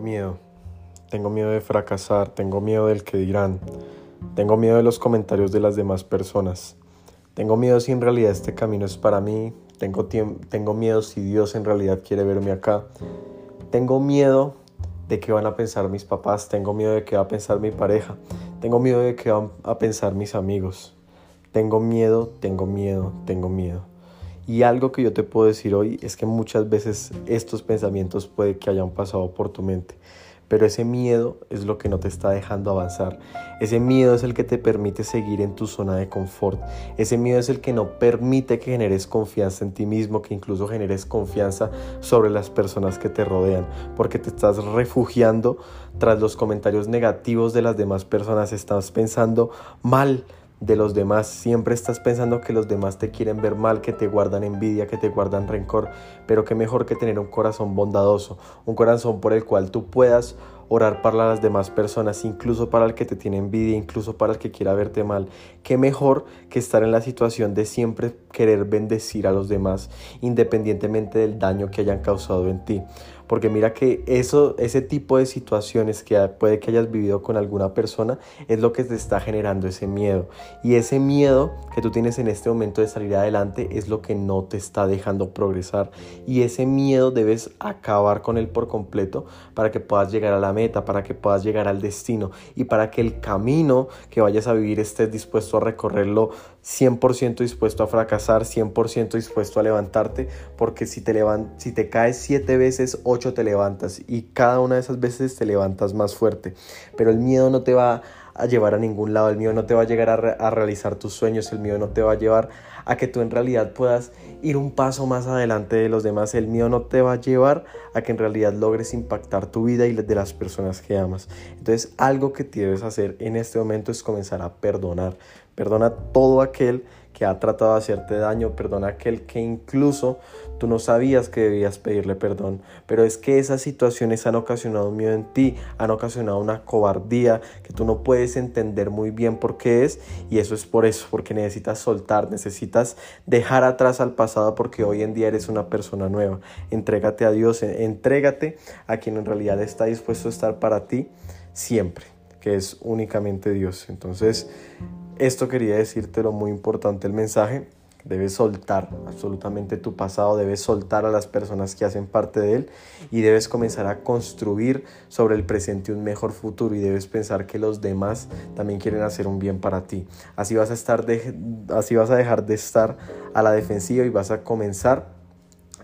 Tengo miedo. Tengo miedo de fracasar, tengo miedo del que dirán. Tengo miedo de los comentarios de las demás personas. Tengo miedo si en realidad este camino es para mí. Tengo, tengo miedo si Dios en realidad quiere verme acá. Tengo miedo de qué van a pensar mis papás. Tengo miedo de qué va a pensar mi pareja. Tengo miedo de qué van a pensar mis amigos. Tengo miedo, tengo miedo, tengo miedo. Y algo que yo te puedo decir hoy es que muchas veces estos pensamientos puede que hayan pasado por tu mente, pero ese miedo es lo que no te está dejando avanzar. Ese miedo es el que te permite seguir en tu zona de confort. Ese miedo es el que no permite que generes confianza en ti mismo, que incluso generes confianza sobre las personas que te rodean, porque te estás refugiando tras los comentarios negativos de las demás personas, estás pensando mal de los demás. Siempre estás pensando que los demás te quieren ver mal, que te guardan envidia, que te guardan rencor. Pero qué mejor que tener un corazón bondadoso, un corazón por el cual tú puedas orar para las demás personas, incluso para el que te tiene envidia, incluso para el que quiera verte mal. Qué mejor que estar en la situación de siempre querer bendecir a los demás, independientemente del daño que hayan causado en ti. Porque mira que eso, ese tipo de situaciones que puede que hayas vivido con alguna persona es lo que te está generando ese miedo. Y ese miedo que tú tienes en este momento de salir adelante es lo que no te está dejando progresar. Y ese miedo debes acabar con él por completo para que puedas llegar a la meta, para que puedas llegar al destino y para que el camino que vayas a vivir estés dispuesto a recorrerlo 100% dispuesto a fracasar, 100% dispuesto a levantarte, porque si te, si te caes siete veces, ocho te levantas y cada una de esas veces te levantas más fuerte. Pero el miedo no te va a llevar a ningún lado, el miedo no te va a llegar a, realizar tus sueños, el miedo no te va a llevar a que tú en realidad puedas ir un paso más adelante de los demás, el miedo no te va a llevar a que en realidad logres impactar tu vida y de las personas que amas. Entonces algo que debes hacer en este momento es comenzar a perdonar, perdona todo aquel que ha tratado de hacerte daño, perdona aquel que incluso tú no sabías que debías pedirle perdón, pero es que esas situaciones han ocasionado miedo en ti, han ocasionado una cobardía que tú no puedes entender muy bien por qué es y eso es por eso, porque necesitas soltar, necesitas dejar atrás al pasado porque hoy en día eres una persona nueva. Entrégate a Dios, entrégate a quien en realidad está dispuesto a estar para ti siempre, que es únicamente Dios. Entonces, esto quería decírtelo muy importante el mensaje. Debes soltar absolutamente tu pasado, debes soltar a las personas que hacen parte de él y debes comenzar a construir sobre el presente un mejor futuro y debes pensar que los demás también quieren hacer un bien para ti. Así vas a estar así vas a dejar de estar a la defensiva y vas a comenzar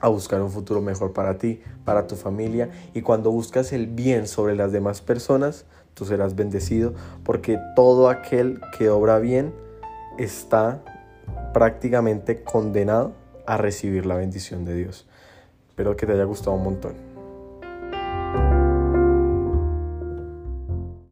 a buscar un futuro mejor para ti, para tu familia y cuando buscas el bien sobre las demás personas, tú serás bendecido, porque todo aquel que obra bien está prácticamente condenado a recibir la bendición de Dios. Espero que te haya gustado un montón.